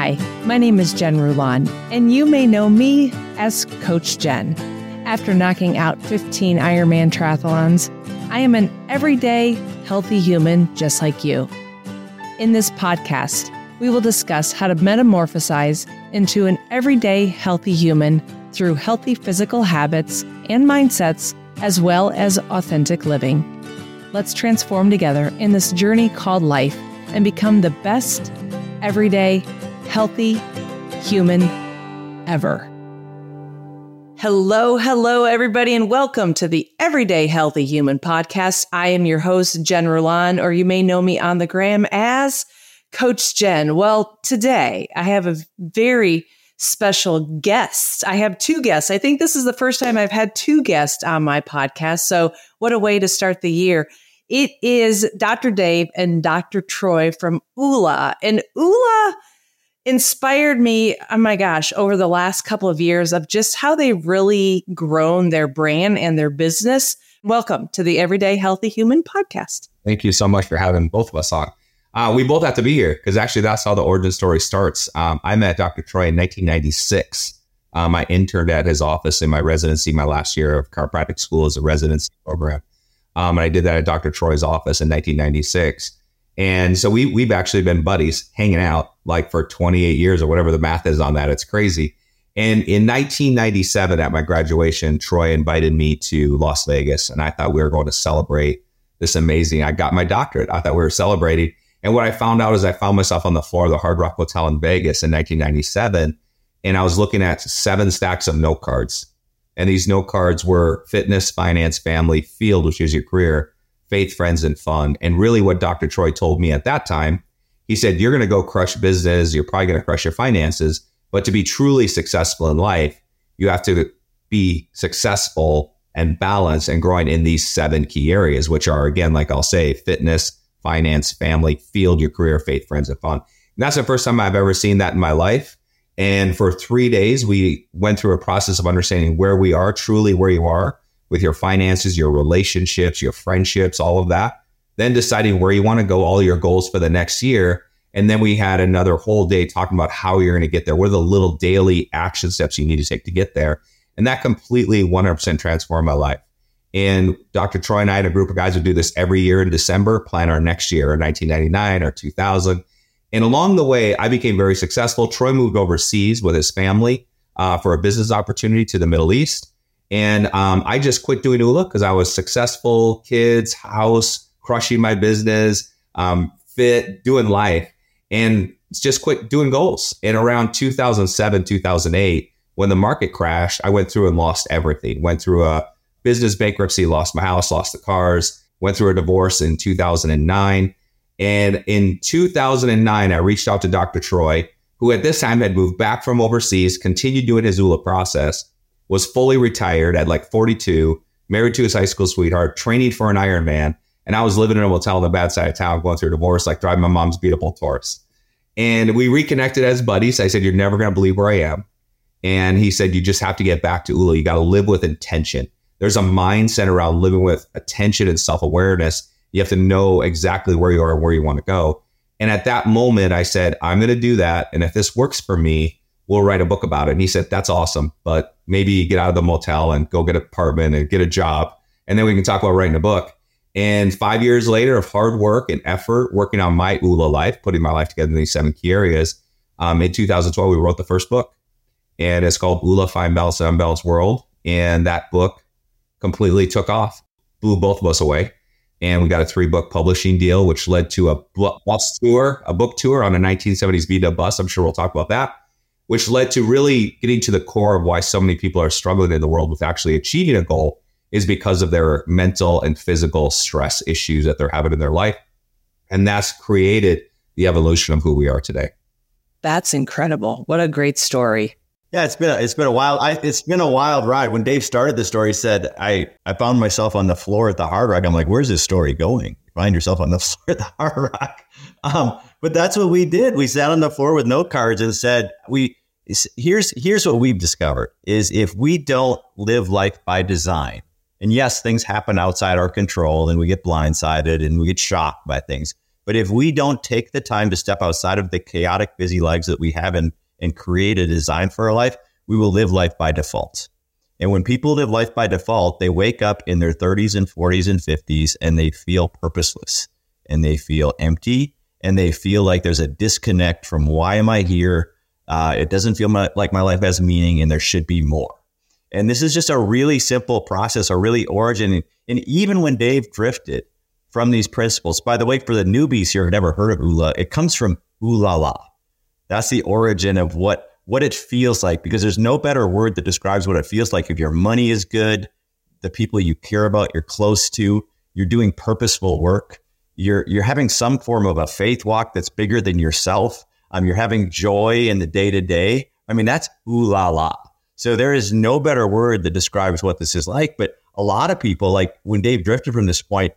Hi, my name is Jen Rulon, and you may know me as Coach Jen. After knocking out 15 Ironman triathlons, I am an everyday, healthy human just like you. In this podcast, we will discuss how to metamorphosize into an everyday, healthy human through healthy physical habits and mindsets, as well as authentic living. Let's transform together in this journey called life and become the best, everyday, healthy human ever. Hello, hello, everybody, and welcome to the Everyday Healthy Human podcast. I am your host, Jen Rulon, or you may know me on the gram as Coach Jen. Well, today I have a very special guest. I have two guests. I think this is the first time I've had two guests on my podcast. So, what a way to start the year. It is Dr. Dave and Dr. Troy from OOLA. And OOLA inspired me, oh my gosh, over the last couple of years of just how they've really grown their brand and their business. Welcome to the Everyday Healthy Human podcast. Thank you so much for having both of us on. Uh, we both have to be here because actually that's how the origin story starts. Um, I met Dr. Troy in 1996. Um, I interned at his office in my residency, my last year of chiropractic school as a residency program. Um, and I did that at Dr. Troy's office in 1996. And so we, we've actually been buddies hanging out like for 28 years or whatever the math is on that. It's crazy. And in 1997, at my graduation, Troy invited me to Las Vegas. And I thought we were going to celebrate this amazing. I got my doctorate. I thought we were celebrating. And what I found out is I found myself on the floor of the Hard Rock Hotel in Vegas in 1997. And I was looking at seven stacks of note cards. And these note cards were fitness, finance, family, field, which is your career, faith, friends, and fun. And really, what Dr. Troy told me at that time, he said, You're going to go crush business. You're probably going to crush your finances. But to be truly successful in life, you have to be successful and balanced and growing in these seven key areas, which are, again, like I'll say, fitness, finance, family, field, your career, faith, friends, and fun. And that's the first time I've ever seen that in my life. And for three days, we went through a process of understanding where we are, truly where you are with your finances, your relationships, your friendships, all of that. Then deciding where you want to go, all your goals for the next year. And then we had another whole day talking about how you're going to get there. What are the little daily action steps you need to take to get there? And that completely 100% transformed my life. And Dr. Troy and I and a group of guys would do this every year in December, plan our next year, or 1999 or 2000. And along the way, I became very successful. Troy moved overseas with his family uh, for a business opportunity to the Middle East. And um, I just quit doing OOLA because I was successful, kids, house, crushing my business, um, fit, doing life, and just quit doing goals. And around 2007, 2008, when the market crashed, I went through and lost everything. Went through a business bankruptcy, lost my house, lost the cars, went through a divorce in 2009. And in 2009, I reached out to Dr. Troy, who at this time had moved back from overseas, continued doing his OOLA process, was fully retired at like 42, married to his high school sweetheart, training for an Ironman. And I was living in a motel on the bad side of town, going through a divorce, like driving my mom's beautiful Taurus. And we reconnected as buddies. I said, You're never going to believe where I am. And he said, You just have to get back to OOLA. You got to live with intention there's a mindset around living with attention and self awareness. You have to know exactly where you are and where you want to go. And at that moment, I said, I'm going to do that. And if this works for me, we'll write a book about it. And he said, That's awesome. But maybe get out of the motel and go get an apartment and get a job. And then we can talk about writing a book. And five years later of hard work and effort, working on my OOLA life, putting my life together in these seven key areas, um, in 2012, we wrote the first book. And it's called OOLA Find Balance and Unbalanced World. And that book completely took off, blew both of us away. And we got a three book publishing deal, which led to a bus tour, a book tour on a 1970s VW bus. I'm sure we'll talk about that, which led to really getting to the core of why so many people are struggling in the world with actually achieving a goal is because of their mental and physical stress issues that they're having in their life. And that's created the evolution of who we are today. That's incredible. What a great story. Yeah, it's been a, it's been a wild I, it's been a wild ride. When Dave started the story, he said I I found myself on the floor at the Hard Rock. I'm like, where's this story going? You find yourself on the floor at the Hard Rock. Um, but that's what we did. We sat on the floor with note cards and said, we here's here's what we've discovered is if we don't live life by design, and yes, things happen outside our control, and we get blindsided and we get shocked by things. But if we don't take the time to step outside of the chaotic, busy lives that we have and, and create a design for our life, we will live life by default. And when people live life by default, they wake up in their 30s and 40s and 50s and they feel purposeless and they feel empty and they feel like there's a disconnect from why am I here? Uh, it doesn't feel my, like my life has meaning and there should be more. And this is just a really simple process, a really origin. And even when Dave drifted from these principles, by the way, for the newbies here who've never heard of OOLA, it comes from ulala. That's the origin of what what it feels like because there's no better word that describes what it feels like if your money is good, the people you care about, you're close to, you're doing purposeful work, you're you're having some form of a faith walk that's bigger than yourself. Um, you're having joy in the day to day. I mean, that's ooh la la. So there is no better word that describes what this is like. But a lot of people, like when Dave drifted from this point,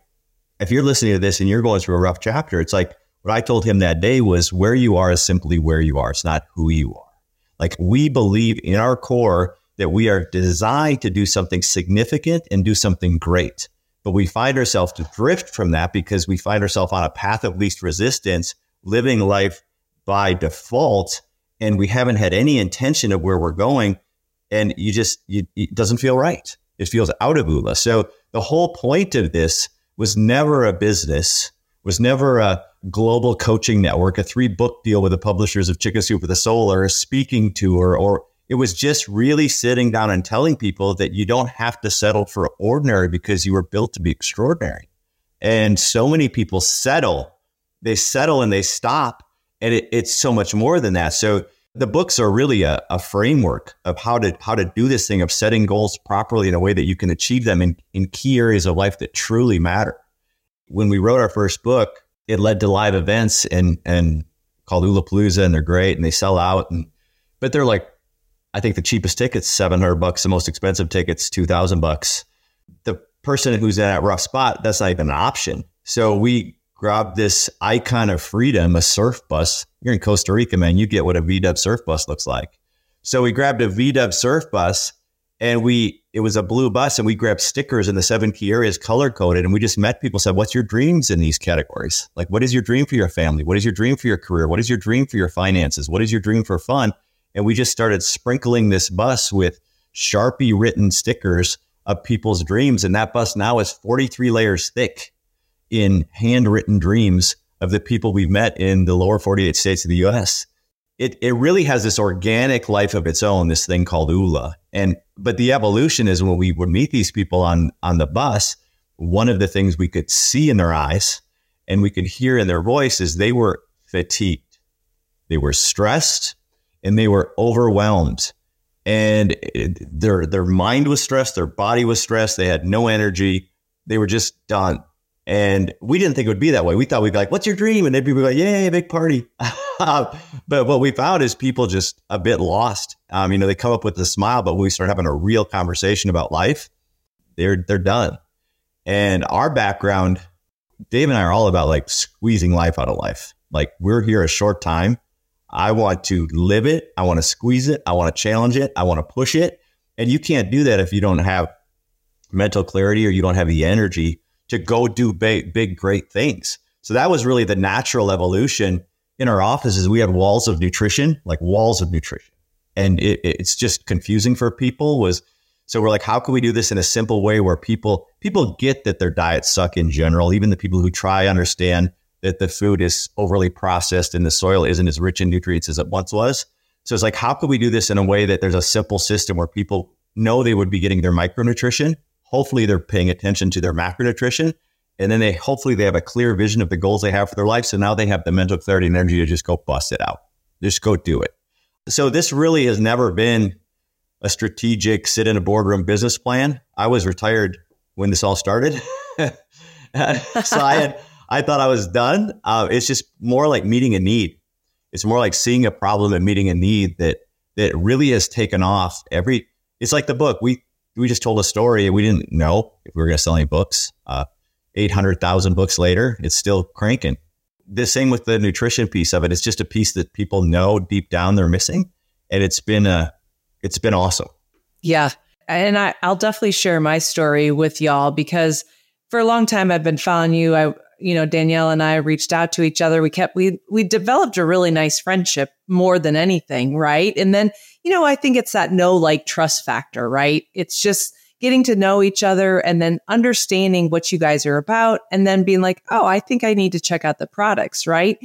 if you're listening to this and you're going through a rough chapter, it's like what I told him that day was where you are is simply where you are. It's not who you are. Like we believe in our core that we are designed to do something significant and do something great. But we find ourselves to drift from that because we find ourselves on a path of least resistance, living life by default, and we haven't had any intention of where we're going and you just you, it doesn't feel right. It feels out of OOLA. So the whole point of this was never a business, was never a global coaching network, a three book deal with the publishers of Chicken Soup for the Soul, or a speaking tour, or it was just really sitting down and telling people that you don't have to settle for ordinary because you were built to be extraordinary. And so many people settle, they settle and they stop. And it, it's so much more than that. So the books are really a, a, framework of how to how to do this thing of setting goals properly in a way that you can achieve them in, in key areas of life that truly matter. When we wrote our first book, it led to live events and and called OOLApalooza, and they're great and they sell out. And but they're like, I think the cheapest tickets seven hundred bucks, the most expensive tickets two thousand bucks. The person who's in that rough spot, that's not even an option. So we grabbed this icon of freedom, a surf bus. You're in Costa Rica, man. You get what a VW surf bus looks like. So we grabbed a VW surf bus and we, it was a blue bus and we grabbed stickers in the seven key areas color coded. And we just met people said, what's your dreams in these categories? Like, what is your dream for your family? What is your dream for your career? What is your dream for your finances? What is your dream for fun? And we just started sprinkling this bus with Sharpie written stickers of people's dreams. And that bus now is 43 layers thick in handwritten dreams of the people we've met in the lower 48 states of the US. It, it really has this organic life of its own, this thing called OOLA. And, but the evolution is when we would meet these people on, on the bus, one of the things we could see in their eyes and we could hear in their voices, they were fatigued. They were stressed and they were overwhelmed. And it, their, their mind was stressed. Their body was stressed. They had no energy. They were just done. And we didn't think it would be that way. We thought we'd be like, what's your dream? And they'd be like, yay, big party. but what we found is people just a bit lost. Um, you know, they come up with a smile, but when we start having a real conversation about life, they're, they're done. And our background, Dave and I are all about like squeezing life out of life. Like we're here a short time. I want to live it. I want to squeeze it. I want to challenge it. I want to push it. And you can't do that if you don't have mental clarity or you don't have the energy to go do big, big, great things. So that was really the natural evolution in our offices. We had walls of nutrition, like walls of nutrition. And it, it's just confusing for people was, so we're like, how can we do this in a simple way where people, people get that their diets suck in general, even the people who try understand that the food is overly processed and the soil isn't as rich in nutrients as it once was. So it's like, how can we do this in a way that there's a simple system where people know they would be getting their micronutrition hopefully they're paying attention to their macronutrition and then they hopefully they have a clear vision of the goals they have for their life so now they have the mental clarity and energy to just go bust it out. Just go do it. So this really has never been a strategic sit in a boardroom business plan. I was retired when this all started. So i had i thought i was done. Uh, it's just more like meeting a need. It's more like seeing a problem and meeting a need that that really has taken off every it's like the book. We we just told a story and we didn't know if we were going to sell any books. Uh, 800,000 books later, it's still cranking. The same with the nutrition piece of it. It's just a piece that people know deep down they're missing. And it's been, uh, it's been awesome. Yeah. And I, I'll definitely share my story with y'all because for a long time I've been following you. I, you know, Danielle and I reached out to each other. We kept, we, we developed a really nice friendship more than anything. Right. And then, you know, I think it's that no like trust factor, right? It's just getting to know each other and then understanding what you guys are about and then being like, oh, I think I need to check out the products. Right.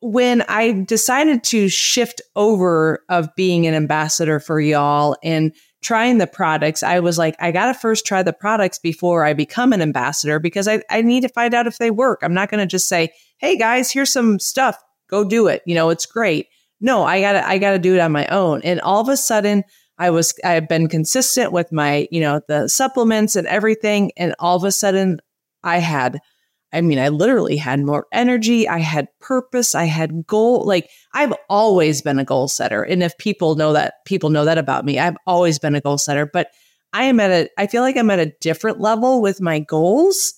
When I decided to shift over of being an ambassador for y'all and trying the products, I was like, I got to first try the products before I become an ambassador because I, I need to find out if they work. I'm not going to just say, Hey guys, here's some stuff. Go do it. You know, it's great. No, I gotta, I gotta do it on my own. And all of a sudden I was, I have been consistent with my, you know, the supplements and everything. And all of a sudden I had I mean, I literally had more energy. I had purpose. I had goal. Like I've always been a goal setter. And if people know that, people know that about me. I've always been a goal setter, but I am at a, I feel like I'm at a different level with my goals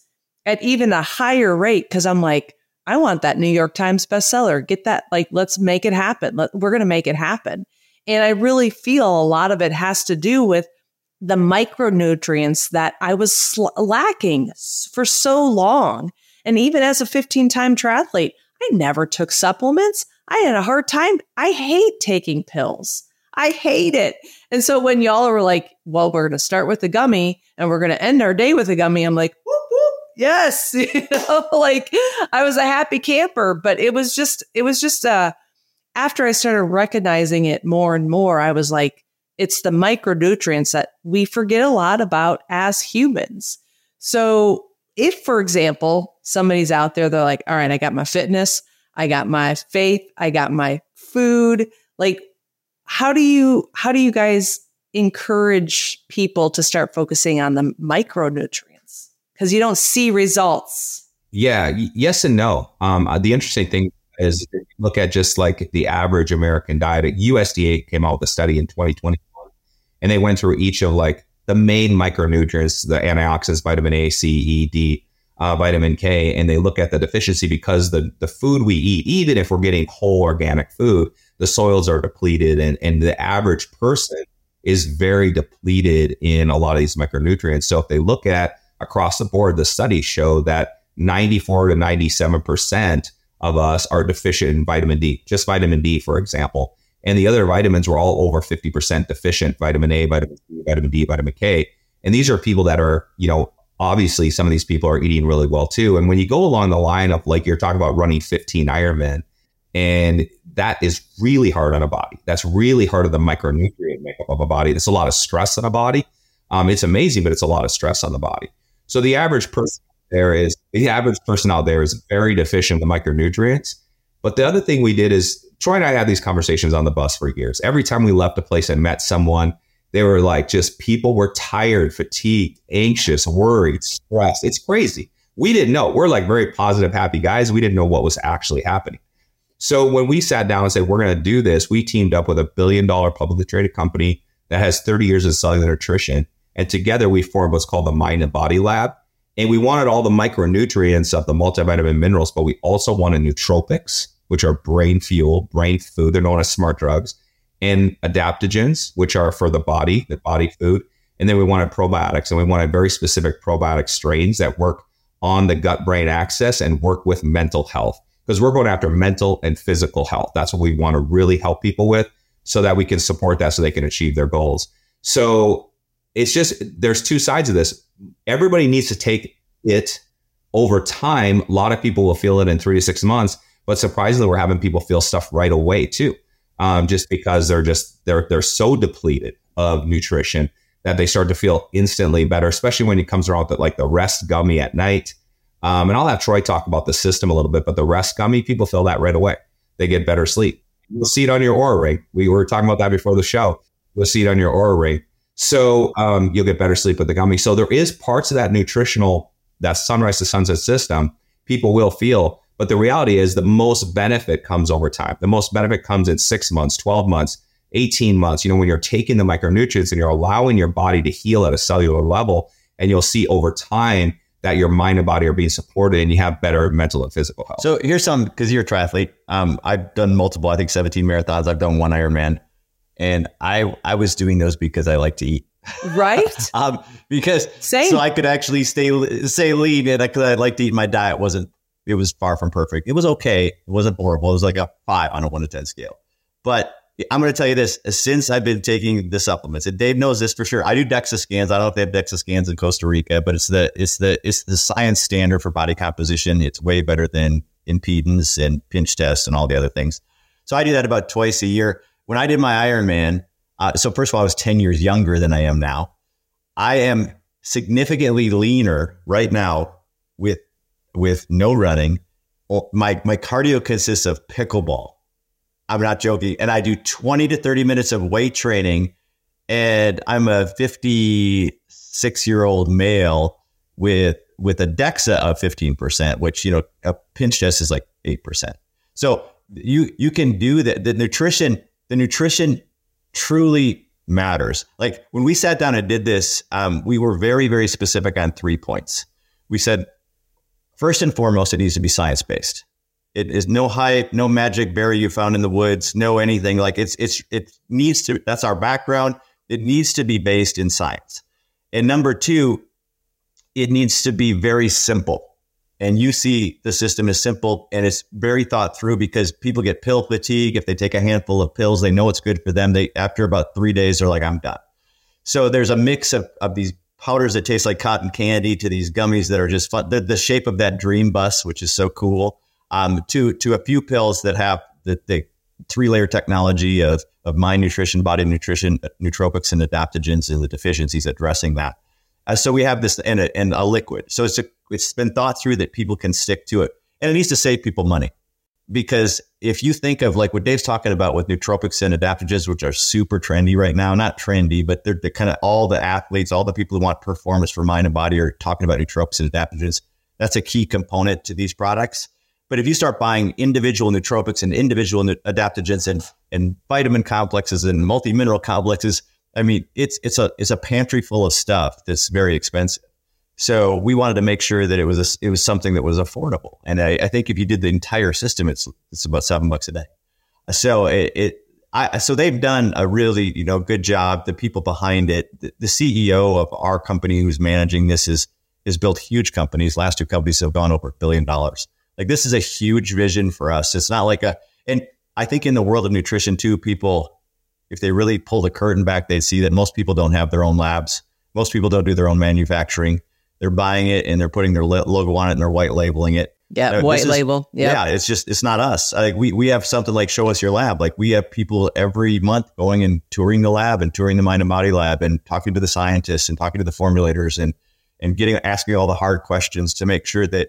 at even a higher rate. Cause I'm like, I want that New York Times bestseller. Get that. Like, let's make it happen. Let, we're going to make it happen. And I really feel a lot of it has to do with the micronutrients that I was sl- lacking for so long. And even as a 15 time triathlete, I never took supplements. I had a hard time. I hate taking pills. I hate it. And so when y'all were like, well, we're going to start with the gummy and we're going to end our day with a gummy, I'm like, whoop, whoop, yes. you know, like I was a happy camper, but it was just, it was just, uh, after I started recognizing it more and more, I was like, it's the micronutrients that we forget a lot about as humans. So if, for example, somebody's out there, they're like, all right, I got my fitness, I got my faith, I got my food. Like, how do you, how do you guys encourage people to start focusing on the micronutrients? Because you don't see results. Yeah, yes and no. Um, uh, the interesting thing is look at just like the average American diet. USDA came out with a study in 2021 and they went through each of like the main micronutrients, the antioxidants, vitamin A, C, E, D, uh, vitamin K, and they look at the deficiency because the, the food we eat, even if we're getting whole organic food, the soils are depleted and, and the average person is very depleted in a lot of these micronutrients. So if they look at across the board, the studies show that 94 to 97% of us are deficient in vitamin D, just vitamin D, for example. And the other vitamins were all over 50% deficient vitamin A, vitamin C, vitamin D, vitamin K. And these are people that are, you know, obviously some of these people are eating really well too. And when you go along the line of like you're talking about running 15 Ironman, and that is really hard on a body. That's really hard on the micronutrient makeup of a body. There's a lot of stress on a body. Um, it's amazing, but it's a lot of stress on the body. So the average person there is the average person out there is very deficient in the micronutrients. But the other thing we did is Troy and I had these conversations on the bus for years. Every time we left a place and met someone, they were like, just people were tired, fatigued, anxious, worried, stressed. It's crazy. We didn't know. We're like very positive, happy guys. We didn't know what was actually happening. So when we sat down and said, we're going to do this, we teamed up with a billion dollar publicly traded company that has 30 years of cellular nutrition. And together we formed what's called the Mind and Body Lab. And we wanted all the micronutrients of the multivitamin minerals, but we also wanted nootropics which are brain fuel, brain food. They're known as smart drugs, and adaptogens, which are for the body, the body food. And then we wanted probiotics, and we wanted very specific probiotic strains that work on the gut brain axis and work with mental health because we're going after mental and physical health. That's what we want to really help people with so that we can support that so they can achieve their goals. So it's just there's two sides of this. Everybody needs to take it over time. A lot of people will feel it in three to six months. But surprisingly, we're having people feel stuff right away too, um, just because they're just they're they're so depleted of nutrition that they start to feel instantly better, especially when it comes around with like the rest gummy at night. Um, and I'll have Troy talk about the system a little bit, but the rest gummy, people feel that right away. They get better sleep. You'll see it on your Oura ring. We were talking about that before the show. You'll see it on your Oura ring. So um, you'll get better sleep with the gummy. So there is parts of that nutritional, that sunrise to sunset system, people will feel but the reality is the most benefit comes over time. The most benefit comes in six months, 12 months, 18 months. You know, when you're taking the micronutrients and you're allowing your body to heal at a cellular level, and you'll see over time that your mind and body are being supported and you have better mental and physical health. So here's some because you're a triathlete. Um, I've done multiple, I think 17 marathons. I've done one Ironman, and I I was doing those because I like to eat. Right. um, because Same. so I could actually stay stay lean and I could I like to eat. My diet wasn't it was far from perfect. It was okay. It wasn't horrible. It was like a five on a one to 10 scale. But I'm going to tell you this since I've been taking the supplements, and Dave knows this for sure. I do DEXA scans. I don't know if they have DEXA scans in Costa Rica, but it's the it's the it's the science standard for body composition. It's way better than impedance and pinch tests and all the other things. So I do that about twice a year. When I did my Ironman, uh, so first of all, I was 10 years younger than I am now. I am significantly leaner right now with with no running. My my cardio consists of pickleball I'm not joking. And I do 20 to 30 minutes of weight training. And I'm a 56 year old male with with a DEXA of 15%, which, you know, a pinch test is like 8%. So you you can do that. The nutrition, the nutrition truly matters. Like when we sat down and did this, um, we were very, very specific on three points. We said, first and foremost, it needs to be science based. It is no hype, no magic berry you found in the woods, no anything. Like it's it's it needs to. That's our background. It needs to be based in science. And number two, it needs to be very simple. And you see the system is simple and it's very thought through because people get pill fatigue. If they take a handful of pills, they know it's good for them. They after about three days, they're like, I'm done. So there's a mix of, of these powders that taste like cotton candy to these gummies that are just fun. The, the shape of that dream bus, which is so cool um, to to a few pills that have the, the three layer technology of of mind nutrition, body nutrition, nootropics, and adaptogens, and the deficiencies addressing that. Uh, so we have this and a, and a liquid. So it's a, it's been thought through that people can stick to it, and it needs to save people money because if you think of like what Dave's talking about with nootropics and adaptogens, which are super trendy right now, not trendy, but they're, they're kind of all the athletes, all the people who want performance for mind and body are talking about nootropics and adaptogens. That's a key component to these products. But if you start buying individual nootropics and individual adaptogens and, and vitamin complexes and multi mineral complexes, I mean, it's it's a it's a pantry full of stuff that's very expensive. So we wanted to make sure that it was a, it was something that was affordable. And I, I, think if you did the entire system, it's it's about seven bucks a day. So it, it I, so they've done a really you know good job. The people behind it, the, the CEO of our company who's managing this is has built huge companies. Last two companies have gone over a billion dollars. Like this is a huge vision for us. It's not like a, and I think in the world of nutrition too, people, if they really pull the curtain back, they see that most people don't have their own labs. Most people don't do their own manufacturing. They're buying it and they're putting their logo on it and they're white labeling it. Yeah, white is, label. Yep. Yeah, it's just it's not us. Like we we have something like show us your lab. Like we have people every month going and touring the lab and touring the mind and body lab and talking to the scientists and talking to the formulators and and getting asking all the hard questions to make sure that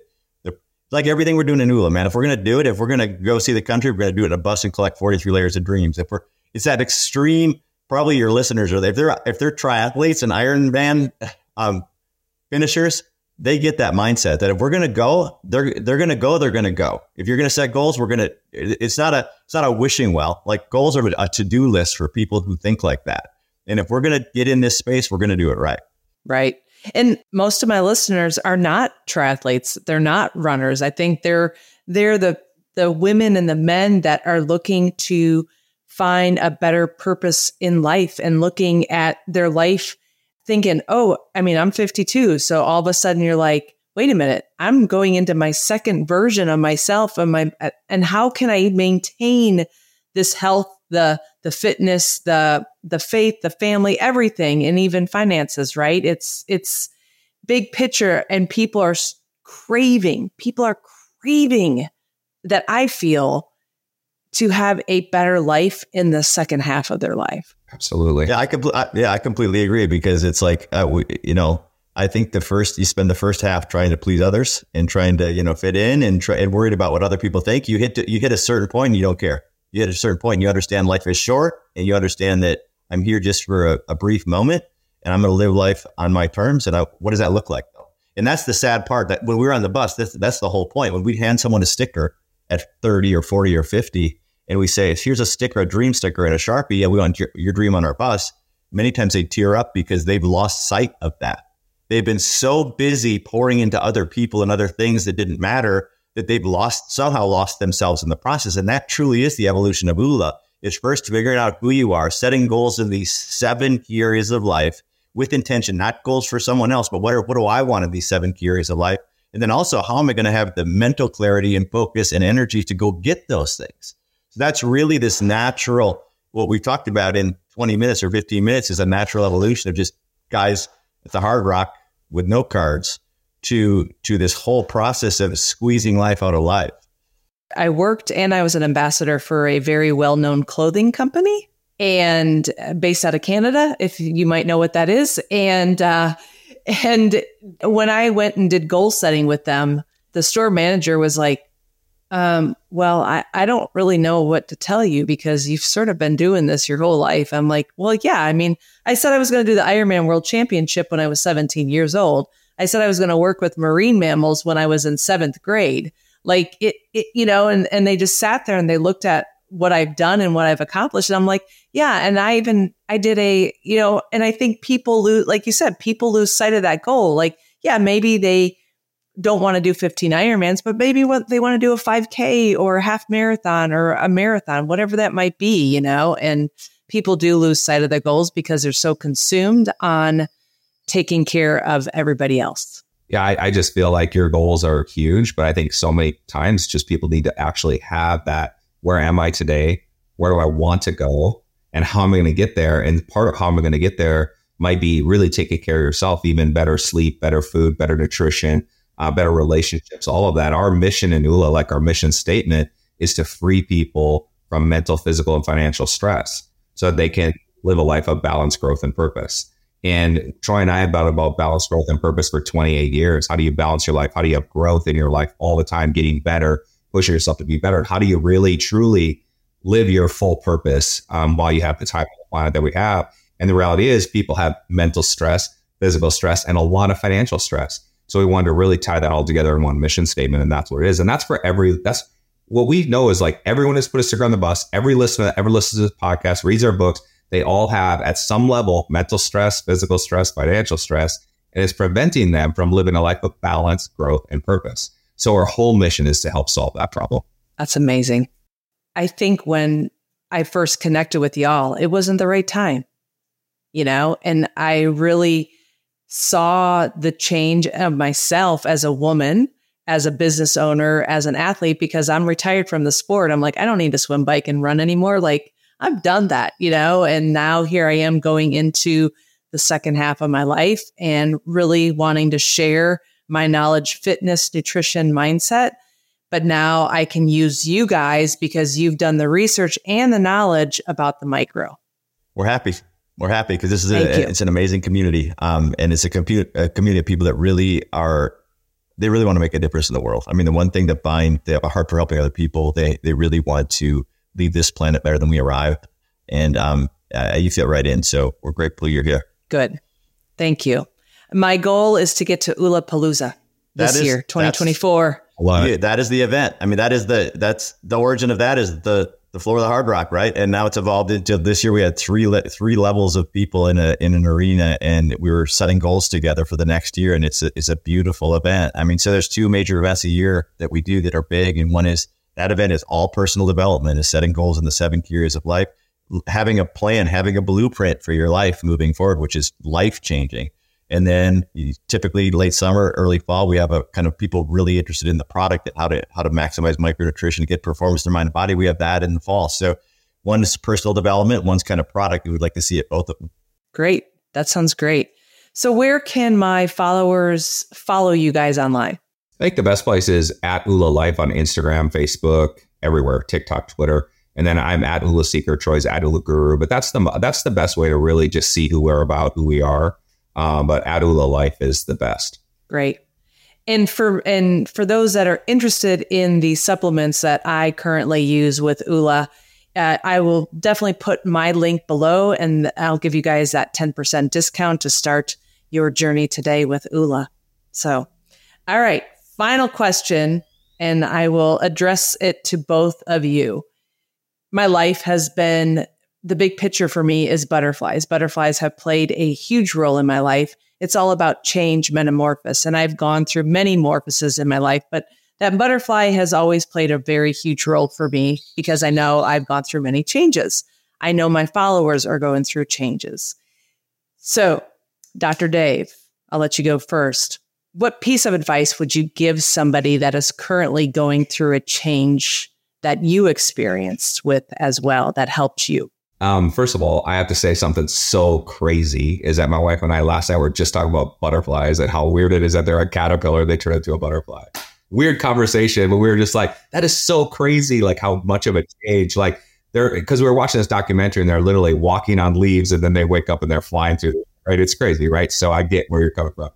like everything we're doing in OOLA, man. If we're going to do it, if we're going to go see the country, we're to do it in a bus and collect 43 layers of dreams. If we're, it's that extreme, probably your listeners are there. If they're, if they're triathletes and Ironman um, finishers, they get that mindset that if we're going to go, they're, they're going to go, they're going to go. If you're going to set goals, we're going to, it's not a, it's not a wishing well. Like goals are a to do list for people who think like that. And if we're going to get in this space, we're going to do it right. Right. And most of my listeners are not triathletes. They're not runners. I think they're they're the the women and the men that are looking to find a better purpose in life and looking at their life thinking, "Oh, I mean, I'm 52." So all of a sudden you're like, "Wait a minute. I'm going into my second version of myself and my and how can I maintain this health the the fitness, the the faith, the family, everything, and even finances. Right? It's it's big picture, and people are craving. People are craving that I feel to have a better life in the second half of their life. Absolutely. Yeah, I compl- yeah, I completely agree because it's like uh, we, you know, I think the first you spend the first half trying to please others and trying to you know fit in and try and worried about what other people think. You hit to, you hit a certain point and you don't care you hit a certain point, you understand life is short and you understand that I'm here just for a, a brief moment and I'm going to live life on my terms. And I, what does that look like? And that's the sad part that when we were on the bus, that's, that's the whole point. When we hand someone a sticker at 30 or 40 or 50, and we say, here's a sticker, a dream sticker and a Sharpie. Yeah, we want your, your dream on our bus. Many times they tear up because they've lost sight of that. They've been so busy pouring into other people and other things that didn't matter that they've lost somehow lost themselves in the process. And that truly is the evolution of OOLA. Is first figuring out who you are, setting goals in these seven key areas of life with intention, not goals for someone else, but what, are, what do I want in these seven key areas of life? And then also, how am I going to have the mental clarity and focus and energy to go get those things? So that's really this natural, what we talked about in 20 minutes or 15 minutes is a natural evolution of just guys at the hard rock with no cards to, to this whole process of squeezing life out of life. I worked and I was an ambassador for a very well known clothing company and uh, based out of Canada, if you might know what that is. And, uh, and when I went and did goal setting with them, the store manager was like, um, well, I, I don't really know what to tell you because you've sort of been doing this your whole life. I'm like, well, yeah, I mean, I said I was going to do the Ironman World Championship when I was 17 years old. I said I was going to work with marine mammals when I was in seventh grade. Like it, it, you know, and, and they just sat there and they looked at what I've done and what I've accomplished. And I'm like, yeah. And I even, I did a, you know, and I think people lose, like you said, people lose sight of that goal. Like, yeah, maybe they don't want to do 15 Ironmans, but maybe what they want to do a 5K or a half marathon or a marathon, whatever that might be, you know, and people do lose sight of their goals because they're so consumed on taking care of everybody else. Yeah, I, I just feel like your goals are huge, but I think so many times just people need to actually have that where am I today? Where do I want to go? And how am I going to get there? And part of how am I going to get there might be really taking care of yourself, even better sleep, better food, better nutrition, uh, better relationships, all of that. Our mission in OOLA, like our mission statement, is to free people from mental, physical, and financial stress so they can live a life of balance, growth, and purpose. And Troy and I have been about balance, growth, and purpose for 28 years. How do you balance your life? How do you have growth in your life all the time, getting better, pushing yourself to be better? How do you really, truly live your full purpose um, while you have the time the planet that we have? And the reality is, people have mental stress, physical stress, and a lot of financial stress. So we wanted to really tie that all together in one mission statement, and that's what it is. And that's for every. That's what we know is like everyone has put a sticker on the bus. Every listener that ever listens to this podcast, reads our books, they all have at some level mental stress, physical stress, financial stress, and it's preventing them from living a life of balance, growth, and purpose. So our whole mission is to help solve that problem. That's amazing. I think when I first connected with y'all, it wasn't the right time, you know, and I really saw the change of myself as a woman, as a business owner, as an athlete, because I'm retired from the sport. I'm like, I don't need to swim, bike, and run anymore. Like, I've done that, you know, and now here I am going into the second half of my life and really wanting to share my knowledge, fitness, nutrition, mindset. But now I can use you guys because you've done the research and the knowledge about the micro. We're happy. We're happy because this is a, it's an amazing community, um, and it's a, compu- a community of people that really are they really want to make a difference in the world. I mean, the one thing that bind they have a heart for helping other people. They they really want to leave this planet better than we arrived, and um, uh, you fit right in. So we're grateful you're here. Good, thank you. My goal is to get to OOLApalooza this is, year, 2024. Yeah, that is the event. I mean, that is the that's the origin of that is the the floor of the Hard Rock, right? And now it's evolved into this year. We had three le- three levels of people in a in an arena, and we were setting goals together for the next year. And it's a, it's a beautiful event. I mean, so there's two major events a year that we do that are big, and one is that event is all personal development, is setting goals in the seven key areas of life, having a plan, having a blueprint for your life moving forward, which is life changing. And then typically late summer, early fall, we have a kind of people really interested in the product, and how to how to maximize micronutrition to get performance in their mind and body. We have that in the fall. So one is personal development, one's kind of product. We would like to see it both of them. Great. That sounds great. So where can my followers follow you guys online? I think the best place is at OOLA Life on Instagram, Facebook, everywhere, TikTok, Twitter. And then I'm at OOLA Seeker, Troy's at OOLA Guru. But that's the that's the best way to really just see who we're about, who we are. Um, but Adula Life is the best. Great. And for and for those that are interested in the supplements that I currently use with OOLA, uh, I will definitely put my link below, and I'll give you guys that ten percent discount to start your journey today with OOLA. So, all right, final question, and I will address it to both of you. My life has been the big picture for me is butterflies. Butterflies have played a huge role in my life. It's all about change, metamorphosis. And I've gone through many morphoses in my life, but that butterfly has always played a very huge role for me because I know I've gone through many changes. I know my followers are going through changes. So, Dr. Dave, I'll let you go first. what piece of advice would you give somebody that is currently going through a change that you experienced with as well that helped you? Um, first of all, I have to say something so crazy is that my wife and I last night were just talking about butterflies and how weird it is that they're a caterpillar, they turn into a butterfly. Weird conversation, but we were just like, that is so crazy, like how much of a change. Like they're because we were watching this documentary and they're literally walking on leaves and then they wake up and they're flying through, right? It's crazy, right? So I get where you're coming from.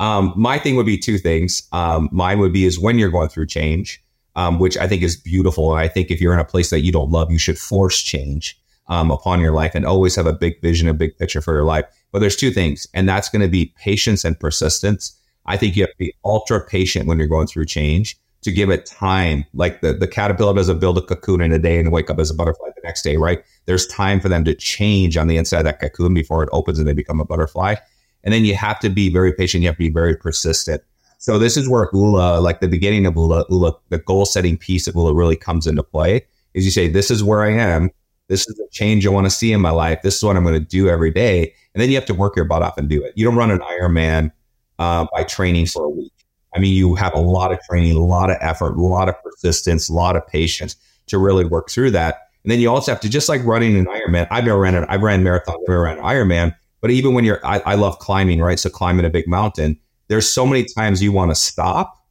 Um, my thing would be two things. Um, mine would be is when you're going through change, um, which I think is beautiful. And I think if you're in a place that you don't love, you should force change um, upon your life and always have a big vision, a big picture for your life. But there's two things, and that's going to be patience and persistence. I think you have to be ultra patient when you're going through change to give it time. Like the, the caterpillar doesn't build a cocoon in a day and wake up as a butterfly the next day, right? There's time for them to change on the inside of that cocoon before it opens and they become a butterfly. And then you have to be very patient. You have to be very persistent. So this is where OOLA, like the beginning of OOLA, OOLA, the goal setting piece of OOLA really comes into play. Is you say, this is where I am. This is the change I want to see in my life. This is what I'm going to do every day. And then you have to work your butt off and do it. You don't run an Ironman uh, by training for a week. I mean, you have a lot of training, a lot of effort, a lot of persistence, a lot of patience to really work through that. And then you also have to, just like running an Ironman, I've never ran it, I've ran marathon, never ran an Ironman. But even when you're, I, I love climbing, right? So climbing a big mountain, there's so many times you want to stop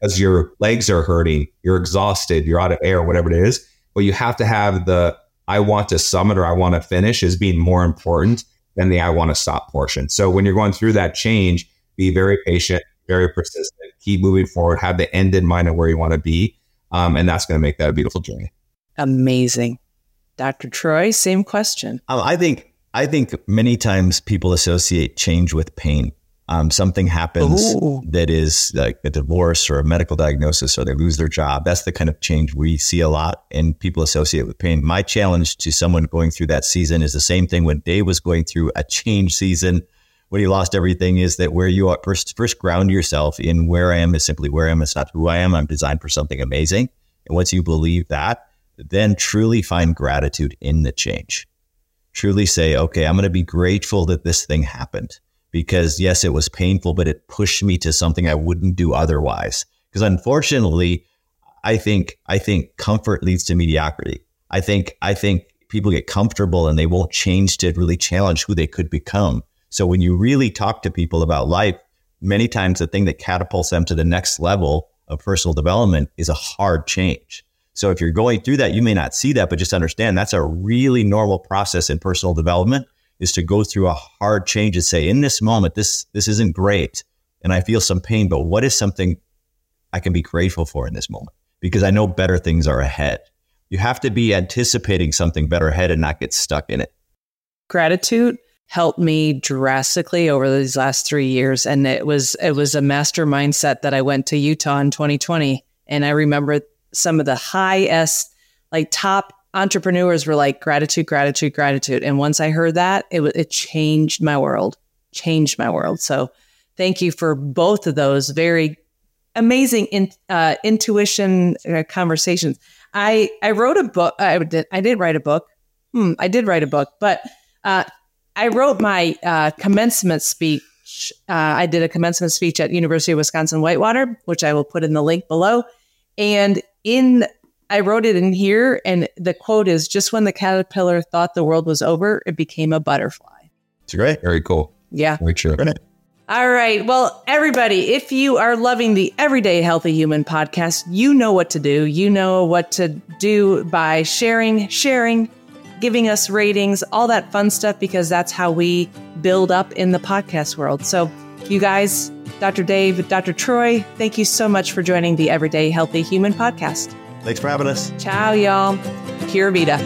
because your legs are hurting, you're exhausted, you're out of air, whatever it is. But you have to have the I want to summit or I want to finish is being more important than the I want to stop portion. So when you're going through that change, be very patient, very persistent, keep moving forward, have the end in mind of where you want to be. Um, and that's going to make that a beautiful journey. Amazing. Dr. Troy, same question. Um, I think I think many times people associate change with pain um, something happens Ooh. that is like a divorce or a medical diagnosis or they lose their job. That's the kind of change we see a lot and people associate with pain. My challenge to someone going through that season is the same thing when Dave was going through a change season when he lost everything is that where you are first, first ground yourself in where I am is simply where I am. It's not who I am. I'm designed for something amazing. And once you believe that, then truly find gratitude in the change. Truly say, okay, I'm going to be grateful that this thing happened because yes, it was painful, but it pushed me to something I wouldn't do otherwise. Because unfortunately, I think I think comfort leads to mediocrity. I think I think people get comfortable and they won't change to really challenge who they could become. So when you really talk to people about life, many times the thing that catapults them to the next level of personal development is a hard change. So if you're going through that, you may not see that, but just understand that's a really normal process in personal development is to go through a hard change and say, in this moment, this this isn't great, and I feel some pain, but what is something I can be grateful for in this moment? Because I know better things are ahead. You have to be anticipating something better ahead and not get stuck in it. Gratitude helped me drastically over these last three years. And it was it was a master mindset that I went to Utah in 2020. And I remember some of the highest, like top entrepreneurs were like gratitude, gratitude, gratitude. And once I heard that, it it changed my world, changed my world. So thank you for both of those very amazing in, uh, intuition uh, conversations. I I wrote a book. I did I did write a book. Hmm, I did write a book, but uh, I wrote my uh, commencement speech. Uh, I did a commencement speech at University of Wisconsin Whitewater, which I will put in the link below. And in I wrote it in here, and the quote is just when the caterpillar thought the world was over, it became a butterfly. It's great. Very cool. Yeah. Very true. All right. Well, everybody, if you are loving the Everyday Healthy Human podcast, you know what to do. You know what to do by sharing, sharing, giving us ratings, all that fun stuff, because that's how we build up in the podcast world. So, you guys, Dr. Dave, Dr. Troy, thank you so much for joining the Everyday Healthy Human podcast. Thanks for having us. Ciao, y'all. Pura Vida.